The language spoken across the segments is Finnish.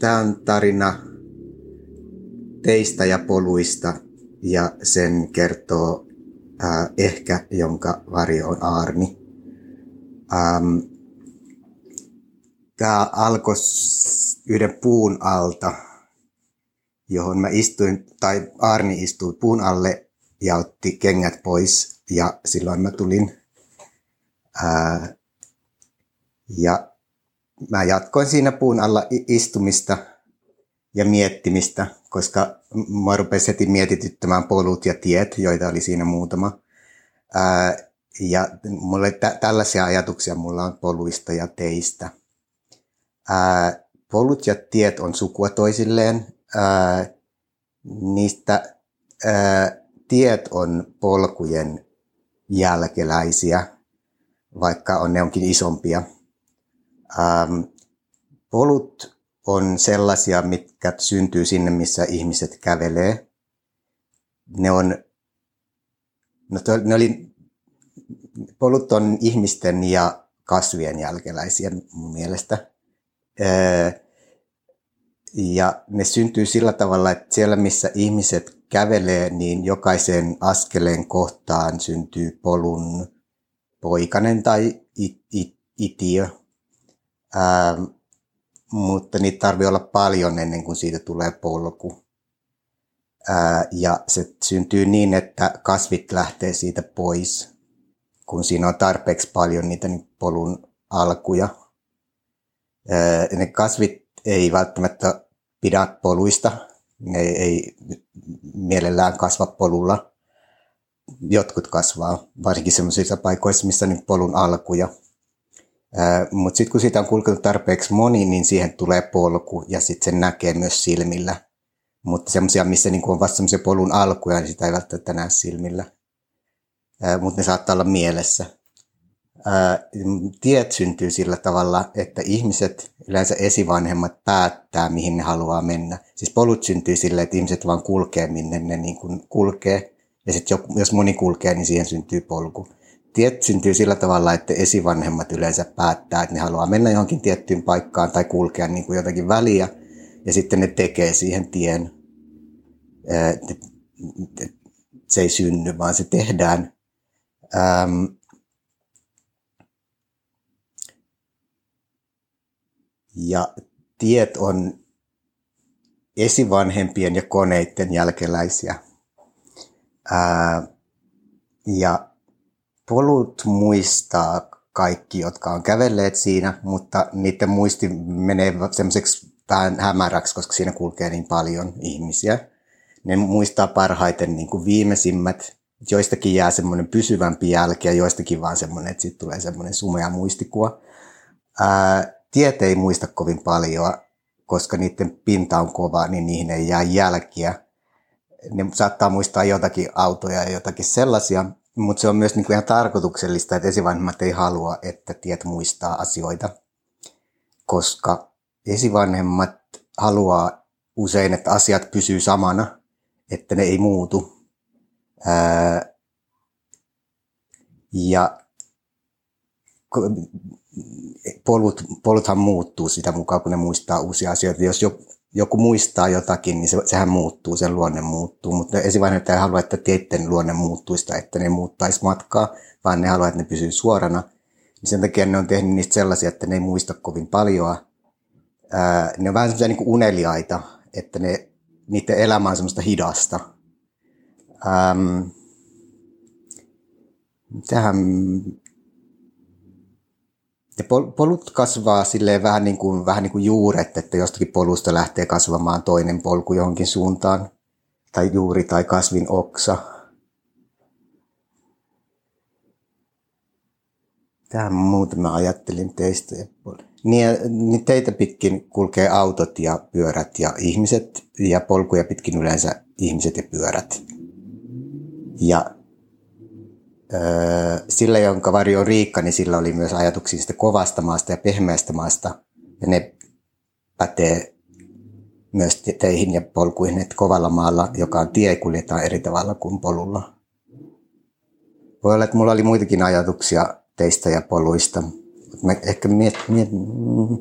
Tämä on tarina teistä ja poluista ja sen kertoo äh, ehkä, jonka varjo on Aarni. Ähm, Tämä alkoi yhden puun alta, johon mä istuin, tai Arni istui puun alle ja otti kengät pois ja silloin mä tulin. Ää, ja mä jatkoin siinä puun alla istumista ja miettimistä, koska mä rupesin heti mietityttämään polut ja tiet, joita oli siinä muutama. Ää, ja mulle tä- tällaisia ajatuksia mulla on poluista ja teistä. Ää, polut ja tiet on sukua toisilleen. Ää, niistä ää, tiet on polkujen jälkeläisiä, vaikka on, ne onkin isompia. Ähm, polut on sellaisia, mitkä syntyy sinne, missä ihmiset kävelee. Ne on, no to, ne oli, polut on ihmisten ja kasvien jälkeläisiä mun mielestä. Ja ne syntyy sillä tavalla, että siellä missä ihmiset kävelee, niin jokaisen askeleen kohtaan syntyy polun poikanen tai it, it, itiö. Ää, mutta niitä tarvii olla paljon ennen kuin siitä tulee polku. Ää, ja se syntyy niin, että kasvit lähtee siitä pois, kun siinä on tarpeeksi paljon niitä niin polun alkuja. Ää, ne kasvit ei välttämättä pidä poluista, ne ei mielellään kasva polulla. Jotkut kasvaa, varsinkin sellaisissa paikoissa, missä on niin polun alkuja. Mutta sitten kun siitä on kulkenut tarpeeksi moni, niin siihen tulee polku ja sitten se näkee myös silmillä. Mutta semmoisia, missä niinku on vasta semmoisia polun alkuja, niin sitä ei välttämättä näe silmillä. Mutta ne saattaa olla mielessä. Tiet syntyy sillä tavalla, että ihmiset, yleensä esivanhemmat, päättää, mihin ne haluaa mennä. Siis polut syntyy sillä, että ihmiset vaan kulkee, minne ne niin kulkee. Ja sitten jos moni kulkee, niin siihen syntyy polku. Tiet syntyy sillä tavalla, että esivanhemmat yleensä päättää, että ne haluaa mennä johonkin tiettyyn paikkaan tai kulkea niin kuin jotakin väliä. Ja sitten ne tekee siihen tien. Se ei synny, vaan se tehdään. Ja tiet on esivanhempien ja koneiden jälkeläisiä. Ja polut muistaa kaikki, jotka on kävelleet siinä, mutta niiden muisti menee semmoiseksi vähän hämäräksi, koska siinä kulkee niin paljon ihmisiä. Ne muistaa parhaiten niin kuin viimeisimmät, joistakin jää semmoinen pysyvämpi jälki ja joistakin vaan semmoinen, että sitten tulee semmoinen sumea muistikuva. Ää, tiet ei muista kovin paljon, koska niiden pinta on kova, niin niihin ei jää jälkiä. Ne saattaa muistaa jotakin autoja ja jotakin sellaisia, mutta se on myös niinku ihan tarkoituksellista, että esivanhemmat ei halua, että tiet muistaa asioita, koska esivanhemmat haluaa usein, että asiat pysyy samana, että ne ei muutu. Ää, ja polut, poluthan muuttuu sitä mukaan, kun ne muistaa uusia asioita. Jos joku, joku muistaa jotakin, niin se, sehän muuttuu, sen luonne muuttuu. Mutta esivanhemmat ei halua, että teitten luonne muuttuisi tai että ne muuttaisi matkaa, vaan ne haluaa, että ne pysyy suorana. Niin sen takia ne on tehnyt niistä sellaisia, että ne ei muista kovin paljon. Ää, ne on vähän semmoisia niin uneliaita, että ne, niiden elämä on semmoista hidasta. Ähm, tähän ja polut kasvaa silleen vähän niin kuin, vähän niin kuin juuret, että jostakin polusta lähtee kasvamaan toinen polku johonkin suuntaan. Tai juuri tai kasvin oksa. Tähän muuta mä ajattelin teistä. Niin, niin teitä pitkin kulkee autot ja pyörät ja ihmiset ja polkuja pitkin yleensä ihmiset ja pyörät. Ja sillä, jonka varjo on Riikka, niin sillä oli myös ajatuksia sitä kovasta maasta ja pehmeästä maasta. Ja ne pätee myös teihin ja polkuihin, että kovalla maalla, joka on tie, kuljetaan eri tavalla kuin polulla. Voi olla, että mulla oli muitakin ajatuksia teistä ja poluista. Mä ehkä miet, miet, mm,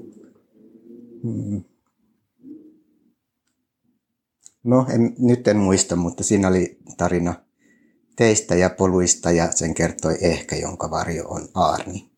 No, en, nyt en muista, mutta siinä oli tarina teistä ja poluista ja sen kertoi ehkä, jonka varjo on Aarni.